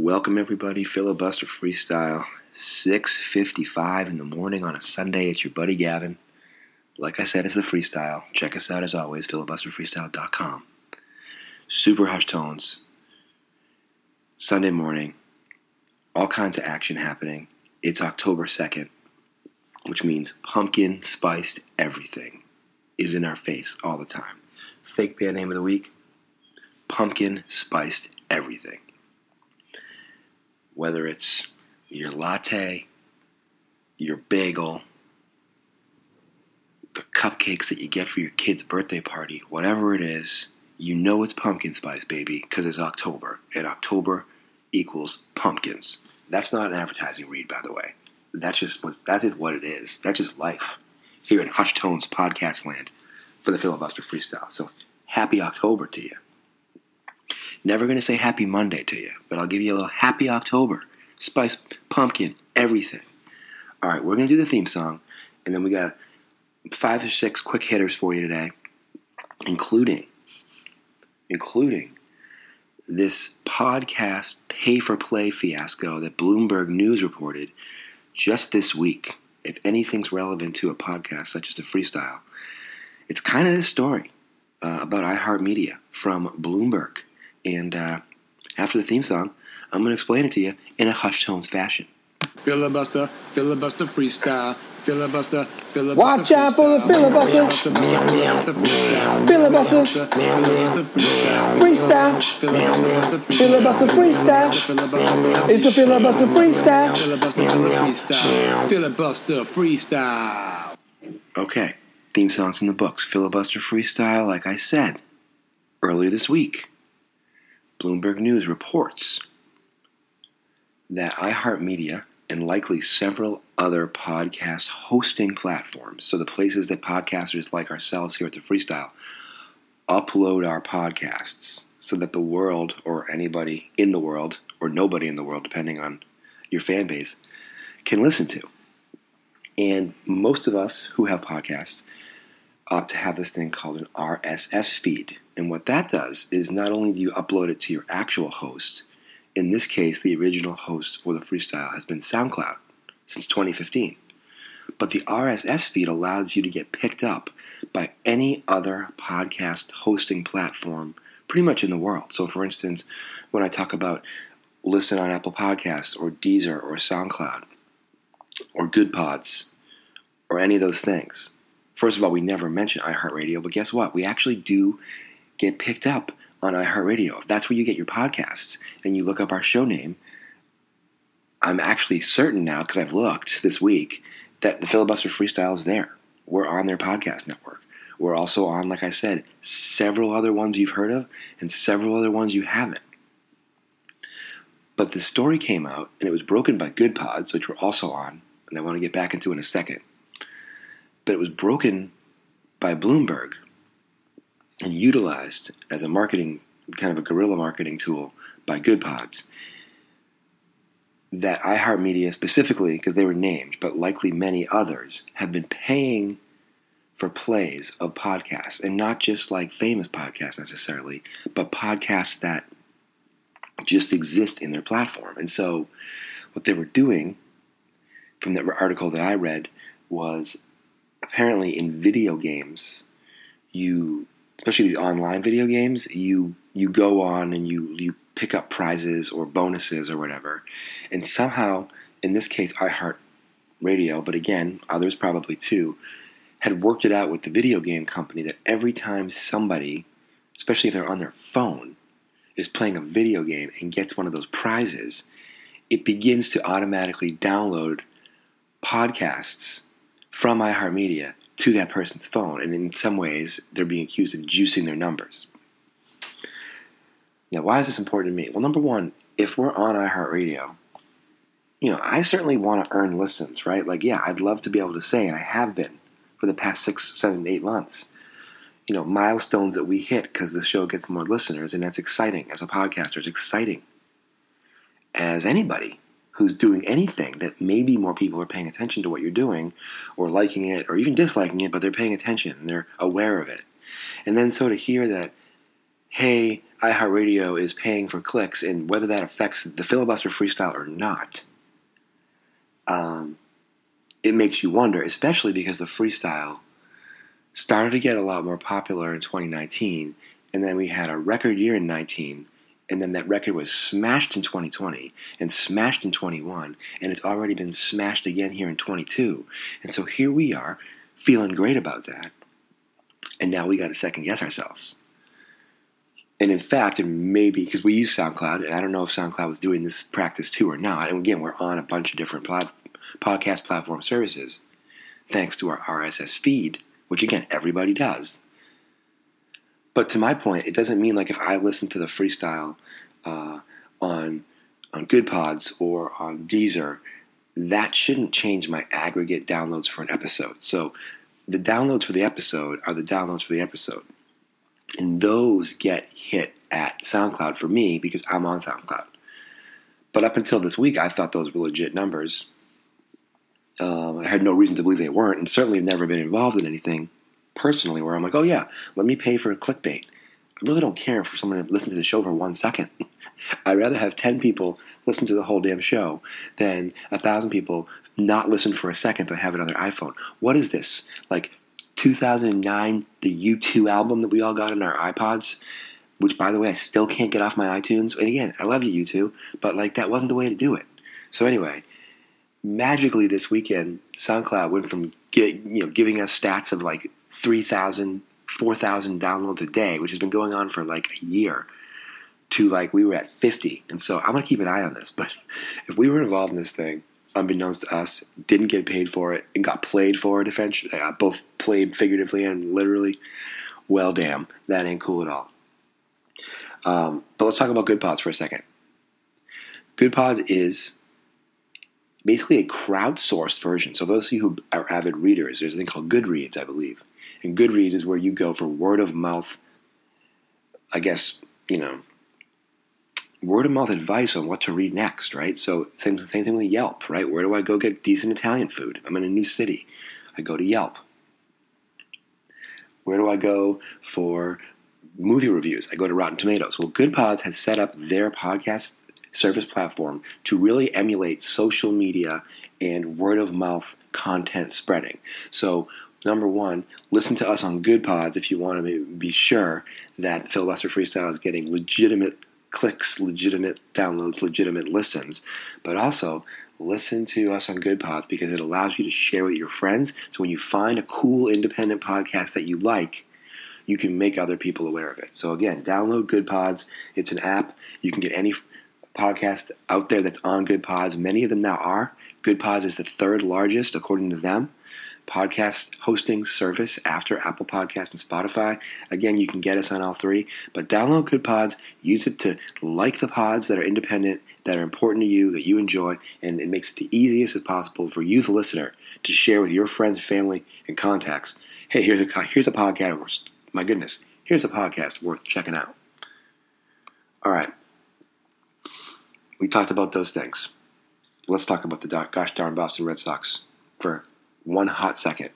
Welcome everybody, filibuster freestyle, 6:55 in the morning on a Sunday. It's your buddy Gavin. Like I said, it's the freestyle. Check us out as always, filibusterfreestyle.com. Super hush tones. Sunday morning, all kinds of action happening. It's October 2nd, which means pumpkin spiced everything is in our face all the time. Fake band name of the week pumpkin spiced everything. Whether it's your latte, your bagel, the cupcakes that you get for your kid's birthday party, whatever it is, you know it's pumpkin spice, baby, because it's October. And October equals pumpkins. That's not an advertising read, by the way. That's just what that is what it is. That's just life here in Hush Tones podcast land for the filibuster freestyle. So happy October to you. Never going to say happy Monday to you, but I'll give you a little happy October. Spice, pumpkin, everything. All right, we're going to do the theme song, and then we got five or six quick hitters for you today, including including this podcast pay for play fiasco that Bloomberg News reported just this week. If anything's relevant to a podcast such as a freestyle, it's kind of this story uh, about iHeartMedia from Bloomberg. And uh, after the theme song, I'm going to explain it to you in a hush tones fashion. Filibuster, filibuster freestyle. Filibuster, filibuster. Watch out for the filibuster. Filibuster. Freestyle. Filibuster freestyle. It's the filibuster freestyle. Filibuster freestyle. Okay, theme songs in the books. Filibuster freestyle, like I said earlier this week. Bloomberg News reports that iHeartMedia and likely several other podcast hosting platforms, so the places that podcasters like ourselves here at the Freestyle upload our podcasts so that the world or anybody in the world or nobody in the world, depending on your fan base, can listen to. And most of us who have podcasts opt to have this thing called an RSS feed. And what that does is not only do you upload it to your actual host, in this case, the original host for the freestyle has been SoundCloud since 2015. But the RSS feed allows you to get picked up by any other podcast hosting platform pretty much in the world. So, for instance, when I talk about listen on Apple Podcasts or Deezer or SoundCloud or Good Pods or any of those things, first of all, we never mention iHeartRadio, but guess what? We actually do get picked up on iHeartRadio. If that's where you get your podcasts and you look up our show name, I'm actually certain now, because I've looked this week, that the Filibuster Freestyle is there. We're on their podcast network. We're also on, like I said, several other ones you've heard of and several other ones you haven't. But the story came out and it was broken by Good Pods, which we're also on, and I want to get back into in a second. But it was broken by Bloomberg and utilized as a marketing kind of a guerrilla marketing tool by Good Pods. That iHeartMedia specifically, because they were named, but likely many others, have been paying for plays of podcasts, and not just like famous podcasts necessarily, but podcasts that just exist in their platform. And so, what they were doing from the article that I read was apparently in video games, you especially these online video games, you you go on and you you pick up prizes or bonuses or whatever, and somehow in this case iHeart Radio, but again others probably too, had worked it out with the video game company that every time somebody, especially if they're on their phone, is playing a video game and gets one of those prizes, it begins to automatically download podcasts from iHeartMedia to that person's phone. And in some ways, they're being accused of juicing their numbers. Now, why is this important to me? Well, number one, if we're on iHeartRadio, you know, I certainly want to earn listens, right? Like, yeah, I'd love to be able to say, and I have been for the past six, seven, eight months, you know, milestones that we hit because the show gets more listeners, and that's exciting. As a podcaster, it's exciting. As anybody who's doing anything that maybe more people are paying attention to what you're doing or liking it or even disliking it, but they're paying attention and they're aware of it. And then so to hear that, hey, iHeartRadio is paying for clicks, and whether that affects the filibuster freestyle or not, um, it makes you wonder, especially because the freestyle started to get a lot more popular in 2019, and then we had a record year in 19, and then that record was smashed in 2020 and smashed in 21, and it's already been smashed again here in 22. And so here we are, feeling great about that, and now we got to second guess ourselves. And in fact, it may be because we use SoundCloud, and I don't know if SoundCloud was doing this practice too or not. And again, we're on a bunch of different podcast platform services, thanks to our RSS feed, which again, everybody does. But to my point, it doesn't mean like if I listen to the freestyle uh, on on Good Pods or on Deezer, that shouldn't change my aggregate downloads for an episode. So the downloads for the episode are the downloads for the episode. And those get hit at SoundCloud for me because I'm on SoundCloud. But up until this week, I thought those were legit numbers. Um, I had no reason to believe they weren't, and certainly have never been involved in anything personally where I'm like, oh yeah, let me pay for clickbait. I really don't care for someone to listen to the show for one second. I'd rather have 10 people listen to the whole damn show than a thousand people not listen for a second but have it on their iPhone. What is this? Like 2009, the U2 album that we all got in our iPods, which by the way, I still can't get off my iTunes. And again, I love you, U2, but like that wasn't the way to do it. So anyway, magically this weekend, SoundCloud went from get, you know giving us stats of like 3,000, 4,000 downloads a day, which has been going on for like a year, to like we were at 50. And so I'm going to keep an eye on this. But if we were involved in this thing, unbeknownst to us, didn't get paid for it, and got played for it eventually, uh, both played figuratively and literally, well, damn, that ain't cool at all. Um, but let's talk about Good Pods for a second. Good Pods is basically a crowdsourced version. So those of you who are avid readers, there's a thing called Goodreads, I believe. And Goodreads is where you go for word of mouth, I guess, you know, word of mouth advice on what to read next, right? So same, same thing with Yelp, right? Where do I go get decent Italian food? I'm in a new city. I go to Yelp. Where do I go for movie reviews? I go to Rotten Tomatoes. Well, Good Pods has set up their podcast service platform to really emulate social media and word of mouth content spreading. So, number one, listen to us on Good Pods if you want to be sure that Filibuster Freestyle is getting legitimate clicks, legitimate downloads, legitimate listens. But also, listen to us on Good Pods because it allows you to share with your friends. So, when you find a cool independent podcast that you like, you can make other people aware of it. So again, download Good Pods. It's an app. You can get any podcast out there that's on Good Pods. Many of them now are. Good Pods is the third largest, according to them, podcast hosting service after Apple Podcast and Spotify. Again, you can get us on all three, but download Good Pods, use it to like the pods that are independent, that are important to you, that you enjoy, and it makes it the easiest as possible for you, the listener, to share with your friends, family, and contacts. Hey, here's a here's a podcast. My goodness, here's a podcast worth checking out. All right, we talked about those things. Let's talk about the gosh darn Boston Red Sox for one hot second.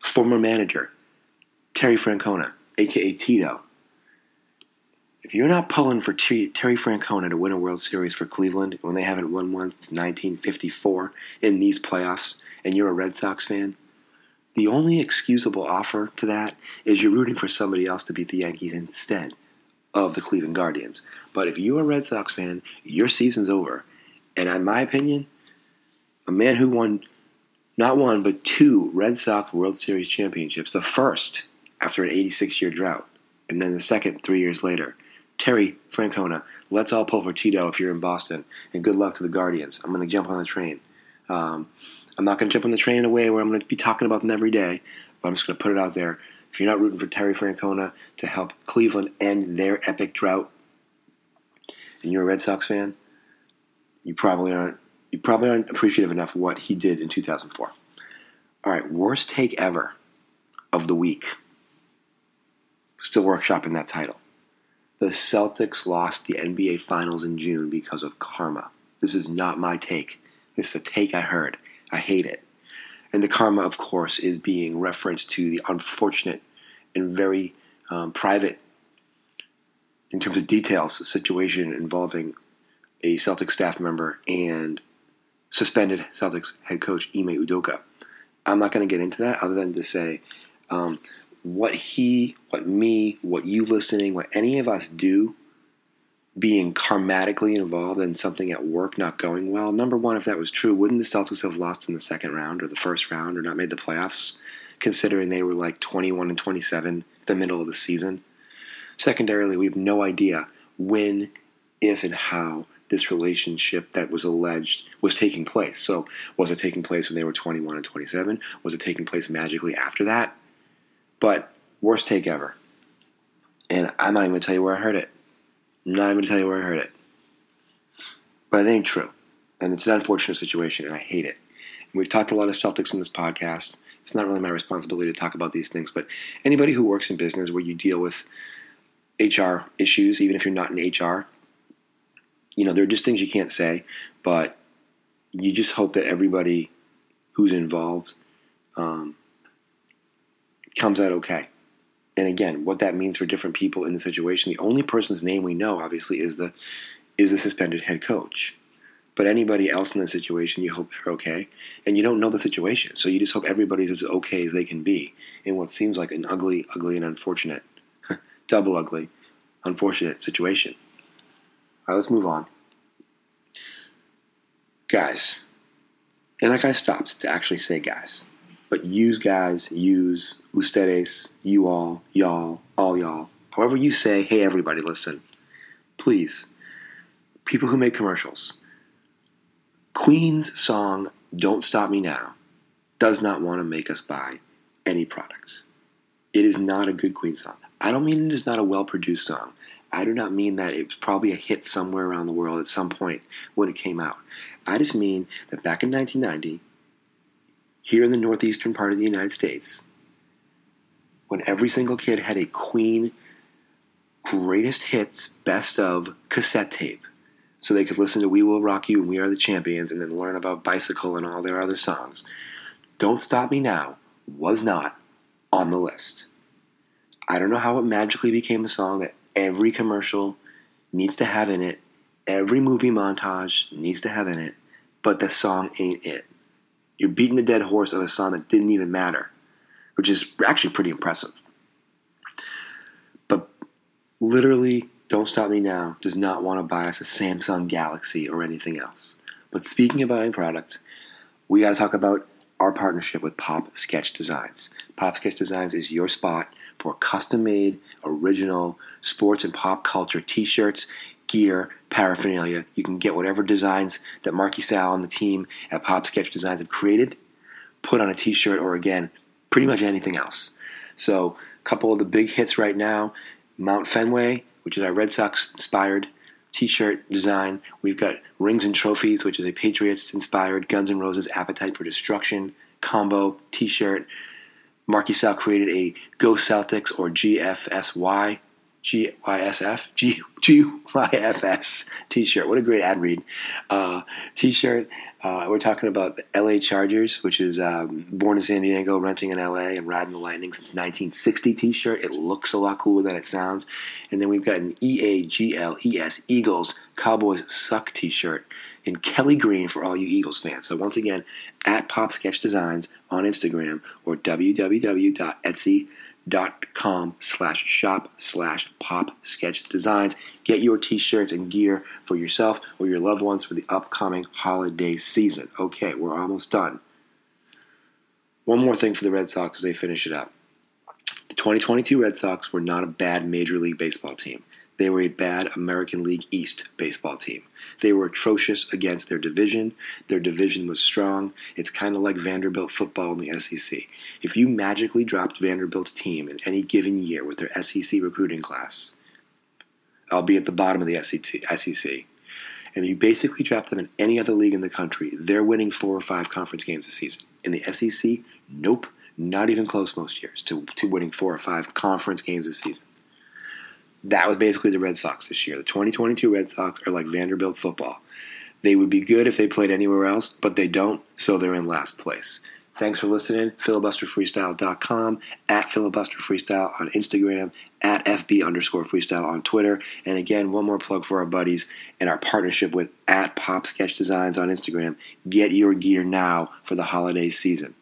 Former manager Terry Francona, aka Tito. If you're not pulling for Terry Francona to win a World Series for Cleveland when they haven't won one since 1954 in these playoffs, and you're a Red Sox fan, the only excusable offer to that is you're rooting for somebody else to beat the Yankees instead of the Cleveland Guardians. But if you're a Red Sox fan, your season's over. And in my opinion, a man who won not one, but two Red Sox World Series championships, the first after an 86 year drought, and then the second three years later. Terry Francona, let's all pull for Tito if you're in Boston, and good luck to the Guardians. I'm going to jump on the train. Um, I'm not going to jump on the train in a way where I'm going to be talking about them every day, but I'm just going to put it out there. If you're not rooting for Terry Francona to help Cleveland end their epic drought, and you're a Red Sox fan, you probably aren't. You probably aren't appreciative enough of what he did in 2004. All right, worst take ever of the week. Still workshopping that title. The Celtics lost the NBA Finals in June because of karma. This is not my take. This is a take I heard. I hate it. And the karma, of course, is being referenced to the unfortunate and very um, private in terms of details, situation involving a Celtics staff member and suspended Celtics head coach Ime Udoka. I'm not going to get into that other than to say um, what he, what me, what you listening, what any of us do being karmatically involved in something at work not going well. Number one, if that was true, wouldn't the Celtics have lost in the second round or the first round or not made the playoffs, considering they were like 21 and 27 the middle of the season? Secondarily, we have no idea when, if, and how this relationship that was alleged was taking place. So, was it taking place when they were 21 and 27? Was it taking place magically after that? But worst take ever. And I'm not even going to tell you where I heard it. I'm not even going to tell you where I heard it. But it ain't true. And it's an unfortunate situation, and I hate it. And we've talked a lot of Celtics in this podcast. It's not really my responsibility to talk about these things, but anybody who works in business where you deal with HR issues, even if you're not in HR, you know, there are just things you can't say, but you just hope that everybody who's involved um, comes out okay. And again, what that means for different people in the situation, the only person's name we know, obviously, is the is the suspended head coach. But anybody else in the situation, you hope they're okay, and you don't know the situation, so you just hope everybody's as okay as they can be in what seems like an ugly, ugly, and unfortunate, double ugly, unfortunate situation. All right, let's move on, guys. And like I stopped to actually say guys but use guys, use ustedes, you all, y'all, all y'all. However you say, hey everybody, listen. Please, people who make commercials, Queen's song Don't Stop Me Now does not want to make us buy any product. It is not a good Queen song. I don't mean it is not a well produced song. I do not mean that it was probably a hit somewhere around the world at some point when it came out. I just mean that back in 1990, here in the northeastern part of the United States, when every single kid had a Queen greatest hits, best of cassette tape, so they could listen to We Will Rock You and We Are the Champions and then learn about Bicycle and all their other songs. Don't Stop Me Now was not on the list. I don't know how it magically became a song that every commercial needs to have in it, every movie montage needs to have in it, but the song ain't it. You're beating a dead horse of a song that didn't even matter, which is actually pretty impressive. But literally, Don't Stop Me Now does not want to buy us a Samsung Galaxy or anything else. But speaking of buying product, we got to talk about our partnership with Pop Sketch Designs. Pop Sketch Designs is your spot for custom made, original sports and pop culture t shirts, gear, paraphernalia. You can get whatever designs that Marky Sal and the team at Pop Sketch Designs have created, put on a t shirt, or again, pretty much anything else. So, a couple of the big hits right now Mount Fenway, which is our Red Sox inspired t shirt design. We've got Rings and Trophies, which is a Patriots inspired Guns N' Roses Appetite for Destruction combo t shirt. Marky Sal created a Go Celtics or GFSY G-Y-S-F, G- G-Y-F-S t-shirt. What a great ad read. Uh, t-shirt. Uh, we're talking about the LA Chargers, which is um, born in San Diego, renting in LA, and riding the Lightning since 1960 t-shirt. It looks a lot cooler than it sounds. And then we've got an E-A-G-L-E-S, Eagles, Cowboys Suck t-shirt in Kelly Green for all you Eagles fans. So once again, at Pop Sketch Designs on Instagram or www.etsy.com dot com slash shop slash pop sketch designs. Get your t-shirts and gear for yourself or your loved ones for the upcoming holiday season. Okay we're almost done. One more thing for the red sox as they finish it up. The 2022 red sox were not a bad major league baseball team they were a bad American League East baseball team. They were atrocious against their division. Their division was strong. It's kind of like Vanderbilt football in the SEC. If you magically dropped Vanderbilt's team in any given year with their SEC recruiting class, albeit at the bottom of the SEC, and you basically drop them in any other league in the country, they're winning four or five conference games a season. In the SEC, nope, not even close most years to, to winning four or five conference games a season that was basically the Red Sox this year. The 2022 Red Sox are like Vanderbilt football. They would be good if they played anywhere else, but they don't, so they're in last place. Thanks for listening. Filibusterfreestyle.com, at filibusterfreestyle on Instagram, at FB underscore freestyle on Twitter. And again, one more plug for our buddies and our partnership with at Pop Sketch Designs on Instagram. Get your gear now for the holiday season.